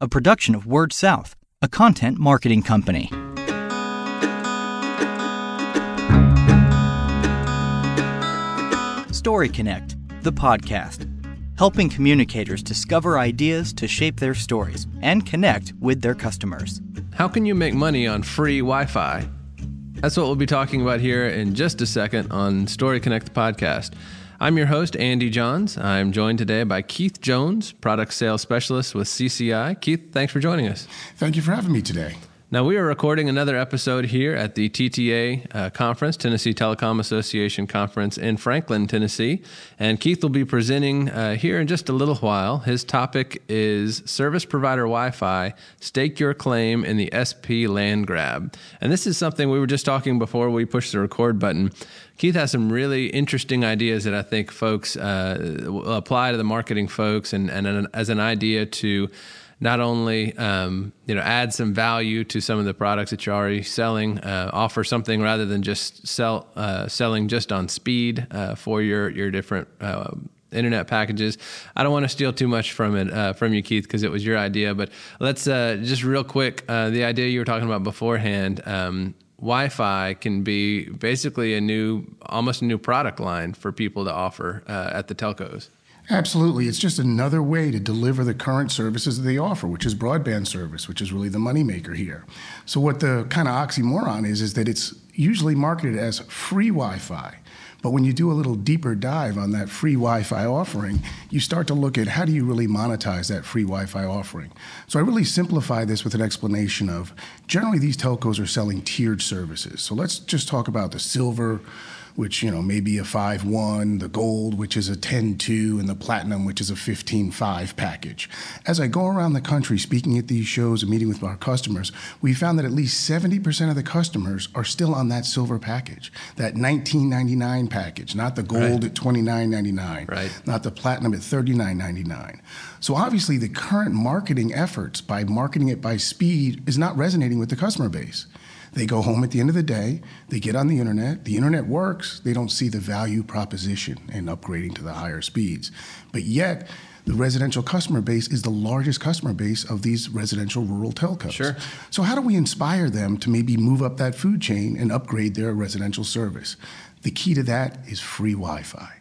a production of Word South, a content marketing company. Story Connect, the podcast, helping communicators discover ideas to shape their stories and connect with their customers. How can you make money on free Wi Fi? That's what we'll be talking about here in just a second on Story Connect the podcast. I'm your host, Andy Johns. I'm joined today by Keith Jones, Product Sales Specialist with CCI. Keith, thanks for joining us. Thank you for having me today. Now, we are recording another episode here at the TTA uh, conference, Tennessee Telecom Association conference in Franklin, Tennessee. And Keith will be presenting uh, here in just a little while. His topic is Service Provider Wi Fi Stake Your Claim in the SP Land Grab. And this is something we were just talking before we pushed the record button. Keith has some really interesting ideas that I think folks uh, will apply to the marketing folks and, and an, as an idea to not only um, you know add some value to some of the products that you're already selling, uh, offer something rather than just sell uh, selling just on speed uh, for your your different. Uh, internet packages. I don't want to steal too much from it uh, from you, Keith, because it was your idea. But let's uh, just real quick the idea you were talking about beforehand. Um, Wi-Fi can be basically a new, almost a new product line for people to offer at the telcos. Absolutely. It's just another way to deliver the current services that they offer, which is broadband service, which is really the moneymaker here. So what the kind of oxymoron is is that it's usually marketed as free Wi-Fi. But when you do a little deeper dive on that free Wi Fi offering, you start to look at how do you really monetize that free Wi Fi offering. So I really simplify this with an explanation of generally these telcos are selling tiered services. So let's just talk about the silver which you know may be a 5-1, the gold, which is a 10-2, and the platinum, which is a 15-5 package. As I go around the country speaking at these shows and meeting with our customers, we found that at least 70% of the customers are still on that silver package, that 19.99 package, not the gold right. at 29.99, right. not the platinum at 39.99. So obviously the current marketing efforts by marketing it by speed is not resonating with the customer base. They go home at the end of the day, they get on the internet, the internet works, they don't see the value proposition in upgrading to the higher speeds. But yet, the residential customer base is the largest customer base of these residential rural telcos. Sure. So, how do we inspire them to maybe move up that food chain and upgrade their residential service? The key to that is free Wi Fi.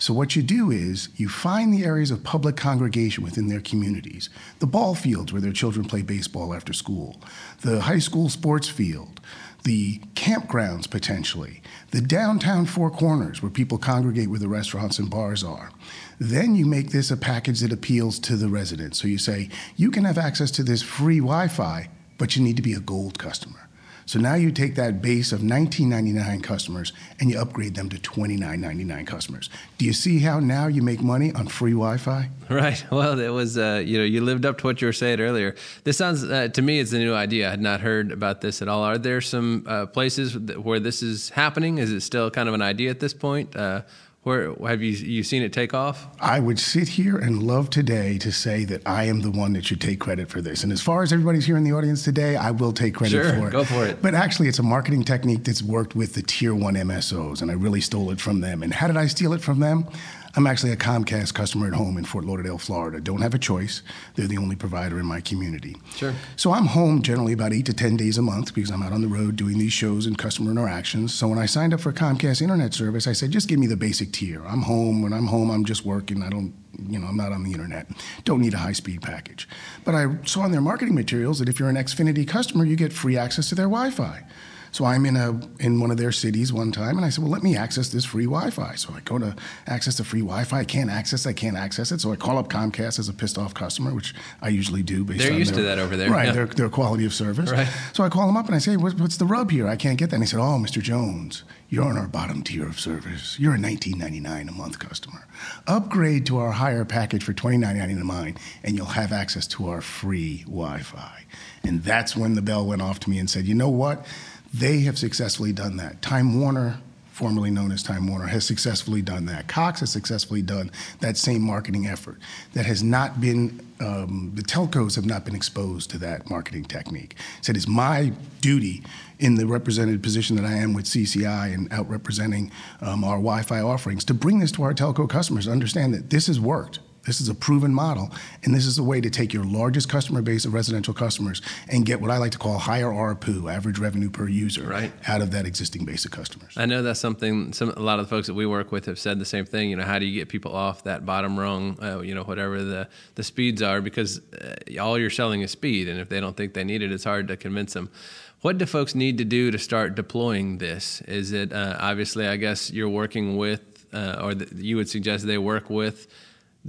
So, what you do is you find the areas of public congregation within their communities, the ball fields where their children play baseball after school, the high school sports field, the campgrounds potentially, the downtown four corners where people congregate where the restaurants and bars are. Then you make this a package that appeals to the residents. So you say, you can have access to this free Wi Fi, but you need to be a gold customer. So now you take that base of 19.99 customers and you upgrade them to 29.99 customers. Do you see how now you make money on free Wi-Fi? Right. Well, it was uh, you know you lived up to what you were saying earlier. This sounds uh, to me it's a new idea. I had not heard about this at all. Are there some uh, places where this is happening? Is it still kind of an idea at this point? Where have you you seen it take off? I would sit here and love today to say that I am the one that should take credit for this. And as far as everybody's here in the audience today, I will take credit sure, for it. Go for it. But actually, it's a marketing technique that's worked with the tier one MSOs, and I really stole it from them. And how did I steal it from them? I'm actually a Comcast customer at home in Fort Lauderdale, Florida. Don't have a choice. They're the only provider in my community. Sure. So I'm home generally about eight to 10 days a month because I'm out on the road doing these shows and customer interactions. So when I signed up for Comcast internet service, I said, just give me the basic tier. I'm home. When I'm home, I'm just working. I don't, you know, I'm not on the internet. Don't need a high speed package. But I saw in their marketing materials that if you're an Xfinity customer, you get free access to their Wi Fi. So I'm in a in one of their cities one time, and I said, "Well, let me access this free Wi-Fi." So I go to access the free Wi-Fi. I can't access. I can't access it. So I call up Comcast as a pissed off customer, which I usually do. Based They're on used their, to that over there, right? Yeah. Their, their quality of service. Right. So I call them up and I say, what, "What's the rub here? I can't get that." And he said, "Oh, Mr. Jones, you're on our bottom tier of service. You're a $19.99 a month customer. Upgrade to our higher package for $29.99 a month, and you'll have access to our free Wi-Fi." And that's when the bell went off to me and said, "You know what?" They have successfully done that. Time Warner, formerly known as Time Warner, has successfully done that. Cox has successfully done that same marketing effort. That has not been, um, the telcos have not been exposed to that marketing technique. So it is my duty in the represented position that I am with CCI and out representing um, our Wi Fi offerings to bring this to our telco customers understand that this has worked This is a proven model, and this is a way to take your largest customer base of residential customers and get what I like to call higher ARPU, average revenue per user, right. out of that existing base of customers. I know that's something some a lot of the folks that we work with have said the same thing. You know, how do you get people off that bottom rung? Uh, you know, whatever the the speeds are, because uh, all you're selling is speed, and if they don't think they need it, it's hard to convince them. What do folks need to do to start deploying this? Is it uh, obviously? I guess you're working with, uh, or the, you would suggest they work with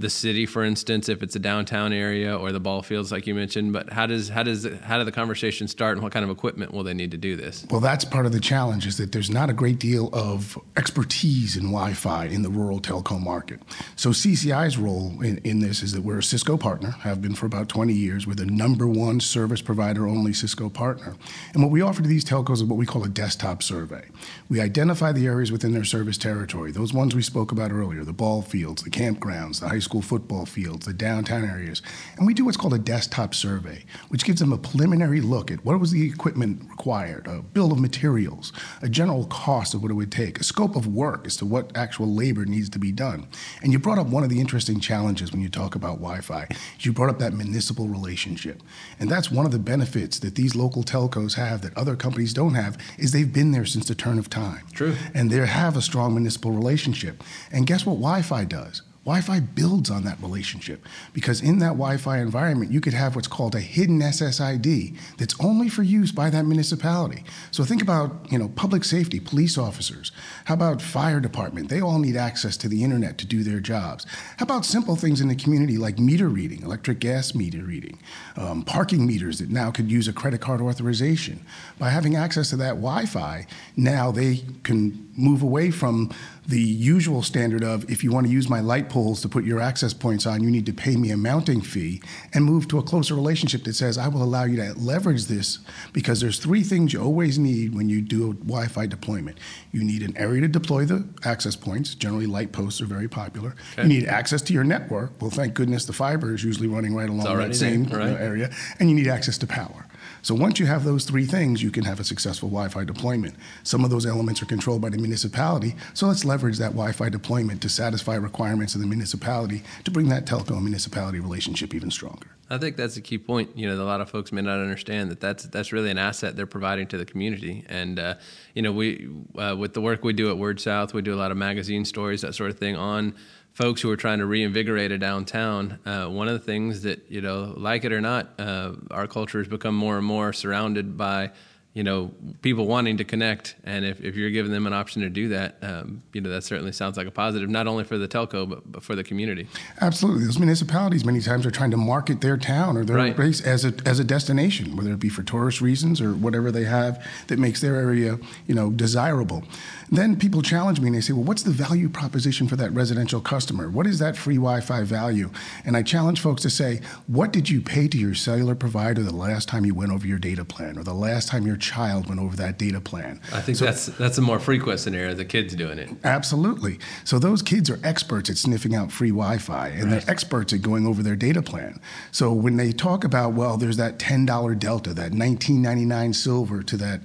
the city, for instance, if it's a downtown area or the ball fields, like you mentioned. But how does how does how do the conversation start, and what kind of equipment will they need to do this? Well, that's part of the challenge is that there's not a great deal of expertise in Wi-Fi in the rural telco market. So CCI's role in, in this is that we're a Cisco partner, have been for about 20 years. We're the number one service provider only Cisco partner, and what we offer to these telcos is what we call a desktop survey. We identify the areas within their service territory, those ones we spoke about earlier, the ball fields, the campgrounds, the high school football fields, the downtown areas. And we do what's called a desktop survey, which gives them a preliminary look at what was the equipment required, a bill of materials, a general cost of what it would take, a scope of work as to what actual labor needs to be done. And you brought up one of the interesting challenges when you talk about Wi-Fi. You brought up that municipal relationship. And that's one of the benefits that these local telcos have that other companies don't have is they've been there since the turn of time. True. And they have a strong municipal relationship. And guess what Wi-Fi does? Wi-Fi builds on that relationship because in that Wi-Fi environment, you could have what's called a hidden SSID that's only for use by that municipality. So think about, you know, public safety, police officers. How about fire department? They all need access to the internet to do their jobs. How about simple things in the community like meter reading, electric gas meter reading, um, parking meters that now could use a credit card authorization. By having access to that Wi-Fi, now they can move away from the usual standard of if you want to use my light poles to put your access points on, you need to pay me a mounting fee, and move to a closer relationship that says, I will allow you to leverage this because there's three things you always need when you do a Wi Fi deployment. You need an area to deploy the access points, generally, light posts are very popular. Okay. You need access to your network. Well, thank goodness the fiber is usually running right along that same there, right. area. And you need access to power. So once you have those three things, you can have a successful Wi-Fi deployment. Some of those elements are controlled by the municipality, so let's leverage that Wi-Fi deployment to satisfy requirements of the municipality to bring that telco municipality relationship even stronger. I think that's a key point. You know, a lot of folks may not understand that that's that's really an asset they're providing to the community. And uh, you know, we uh, with the work we do at Word South, we do a lot of magazine stories, that sort of thing, on folks who are trying to reinvigorate a downtown. Uh, one of the things that you know, like it or not, uh, our culture has become more and more surrounded by you know people wanting to connect and if, if you're giving them an option to do that um, you know that certainly sounds like a positive not only for the telco but, but for the community Absolutely. Those municipalities many times are trying to market their town or their Right. place as a, as a destination, whether it be for tourist reasons or whatever they have that makes their area, you know, desirable. Then people challenge me and they say, well, what's the value proposition for that residential customer? What is that free Wi-Fi value? And I challenge folks to say, what did you pay to your cellular provider the last time you went over your data plan or the last time your child went over that data plan? i think So- that's that's a more frequent scenario the kids doing it Absolutely. So those kids are experts at sniffing out free Wi-Fi, and they're experts at going over their data plan. So when they talk about, well, there's that ten dollar delta, that nineteen ninety nine silver to that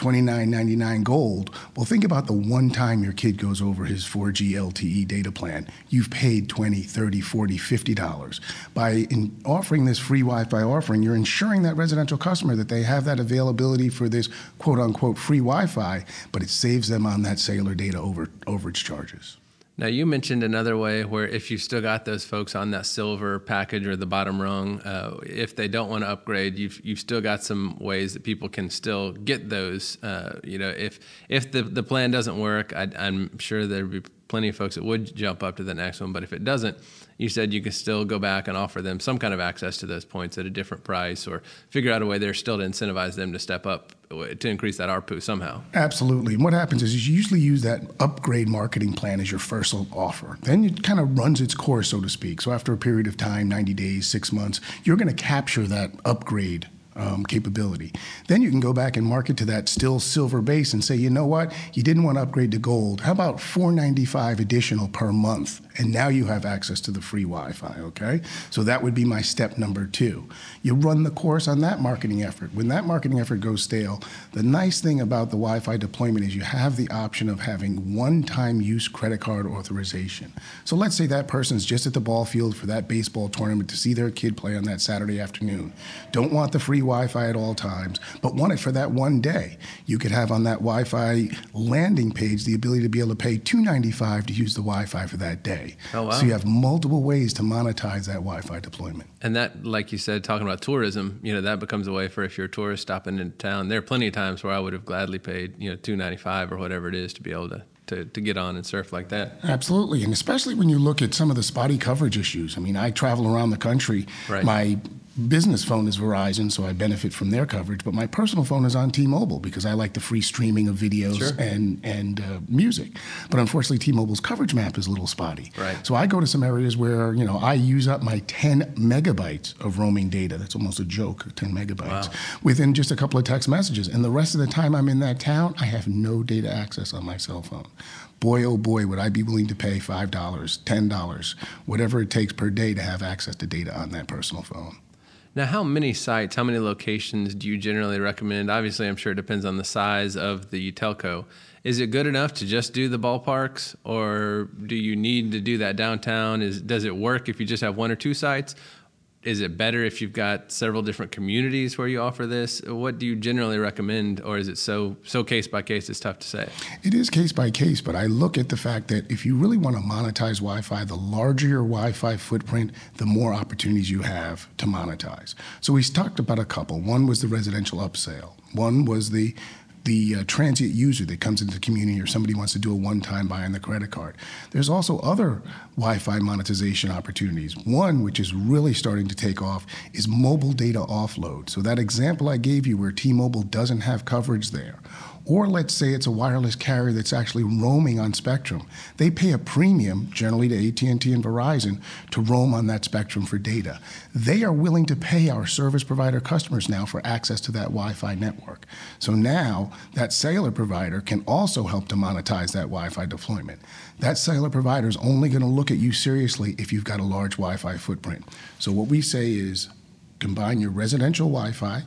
twenty nine ninety nine gold. Well, think about the one time your kid goes over his 4G LTE data plan. You've paid 20, 30, 40, 50 dollars. By in offering this free Wi-Fi offering, you're ensuring that residential customer that they have that availability for this quote unquote free Wi-Fi, but it saves them on that cellular data over overage charges. Now you mentioned another way where if you still got those folks on that silver package or the bottom rung, uh, if they don't want to upgrade, you've you've still got some ways that people can still get those. Uh, you know, if if the the plan doesn't work, I, I'm sure there'd be plenty of folks that would jump up to the next one. But if it doesn't, you said you can still go back and offer them some kind of access to those points at a different price, or figure out a way there still to incentivize them to step up to increase that ARPU somehow. Absolutely. And what happens is you usually use that upgrade marketing plan as your first offer. Then it kind of runs its course, so to speak. So after a period of time, 90 days, six months, you're going to capture that upgrade um, capability. Then you can go back and market to that still silver base and say, you know what, you didn't want to upgrade to gold. How about 495 additional per month? And now you have access to the free Wi-Fi. Okay, so that would be my step number two. You run the course on that marketing effort. When that marketing effort goes stale, the nice thing about the Wi-Fi deployment is you have the option of having one-time use credit card authorization. So let's say that person's just at the ball field for that baseball tournament to see their kid play on that Saturday afternoon. Don't want the free Wi-Fi at all times, but want it for that one day. You could have on that Wi-Fi landing page the ability to be able to pay $2.95 to use the Wi-Fi for that day. Oh, wow. So you have multiple ways to monetize that Wi-Fi deployment. And that, like you said, talking about tourism, you know, that becomes a way for if you're a tourist stopping in town. There are plenty of times where I would have gladly paid, you know, two ninety five or whatever it is to be able to to, to get on and surf like that. Absolutely. And especially when you look at some of the spotty coverage issues. I mean, I travel around the country. Right. My business phone is Verizon, so I benefit from their coverage. But my personal phone is on T-Mobile because I like the free streaming of videos Sure. and and uh, music. But unfortunately, T-Mobile's coverage map is a little spotty. Right. So I go to some areas where you know I use up my 10 megabytes of roaming data. That's almost a joke, 10 megabytes Wow. within just a couple of text messages. And the rest of the time I'm in that town, I have no data access on my cell phone. Boy, oh boy, would I be willing to pay $5, $10, whatever it takes per day to have access to data on that personal phone. Now, how many sites, how many locations do you generally recommend? Obviously, I'm sure it depends on the size of the telco. Is it good enough to just do the ballparks, or do you need to do that downtown? Is does it work if you just have one or two sites? Is it better if you've got several different communities where you offer this? What do you generally recommend, or is it so so case by case? It's tough to say. It is case by case, but I look at the fact that if you really want to monetize Wi Fi, the larger your Wi Fi footprint, the more opportunities you have to monetize. So we talked about a couple. One was the residential upsale, one was the the uh, transient user that comes into the community or somebody wants to do a one-time buy on the credit card. There's also other Wi-Fi monetization opportunities. One, which is really starting to take off, is mobile data offload. So that example I gave you where T-Mobile doesn't have coverage there, or let's say it's a wireless carrier that's actually roaming on spectrum. They pay a premium, generally to AT&T and Verizon, to roam on that spectrum for data. They are willing to pay our service provider customers now for access to that Wi-Fi network. So now that cellular provider can also help to monetize that Wi-Fi deployment. That cellular provider is only going to look at you seriously if you've got a large Wi-Fi footprint. So what we say is combine your residential Wi-Fi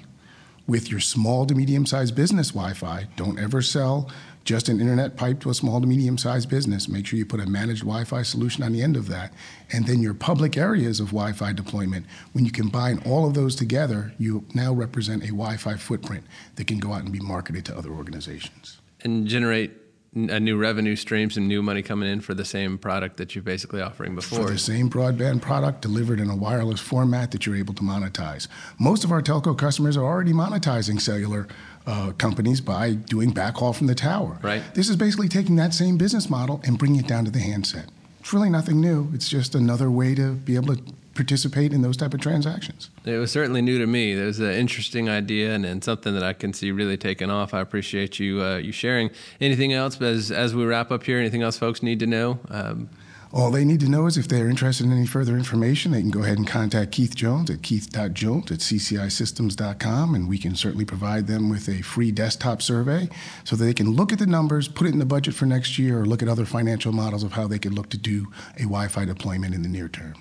with your small to medium sized business Wi Fi. Don't ever sell just an internet pipe to a small to medium sized business. Make sure you put a managed Wi Fi solution on the end of that. And then your public areas of Wi Fi deployment, when you combine all of those together, you now represent a Wi Fi footprint that can go out and be marketed to other organizations. and generate a new revenue stream, some new money coming in for the same product that you're basically offering before. for the same broadband product delivered in a wireless format that you're able to monetize. Most of our telco customers are already monetizing cellular uh, companies by doing backhaul from the tower. Right. This is basically taking that same business model and bringing it down to the handset. It's really nothing new. It's just another way to be able to participate in those type of transactions. It was certainly new to me. It was an interesting idea and, and something that I can see really taking off. I appreciate you uh, you sharing. Anything else as as we wrap up here? Anything else folks need to know? Um, All they need to know is if they're interested in any further information, they can go ahead and contact Keith Jones at keith.jones at ccisystems.com, and we can certainly provide them with a free desktop survey so that they can look at the numbers, put it in the budget for next year, or look at other financial models of how they could look to do a Wi Fi deployment in the near term.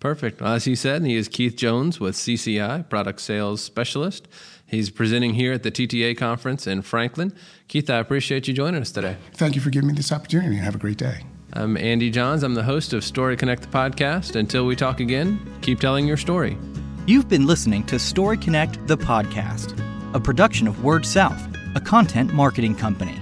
Perfect. Well, as he said, he is Keith Jones with CCI, Product Sales Specialist. He's presenting here at the TTA conference in Franklin. Keith, I appreciate you joining us today. Thank you for giving me this opportunity and have a great day. I'm Andy Johns. I'm the host of Story Connect the podcast. Until we talk again, keep telling your story. You've been listening to Story Connect, the podcast, a production of Word South, a content marketing company.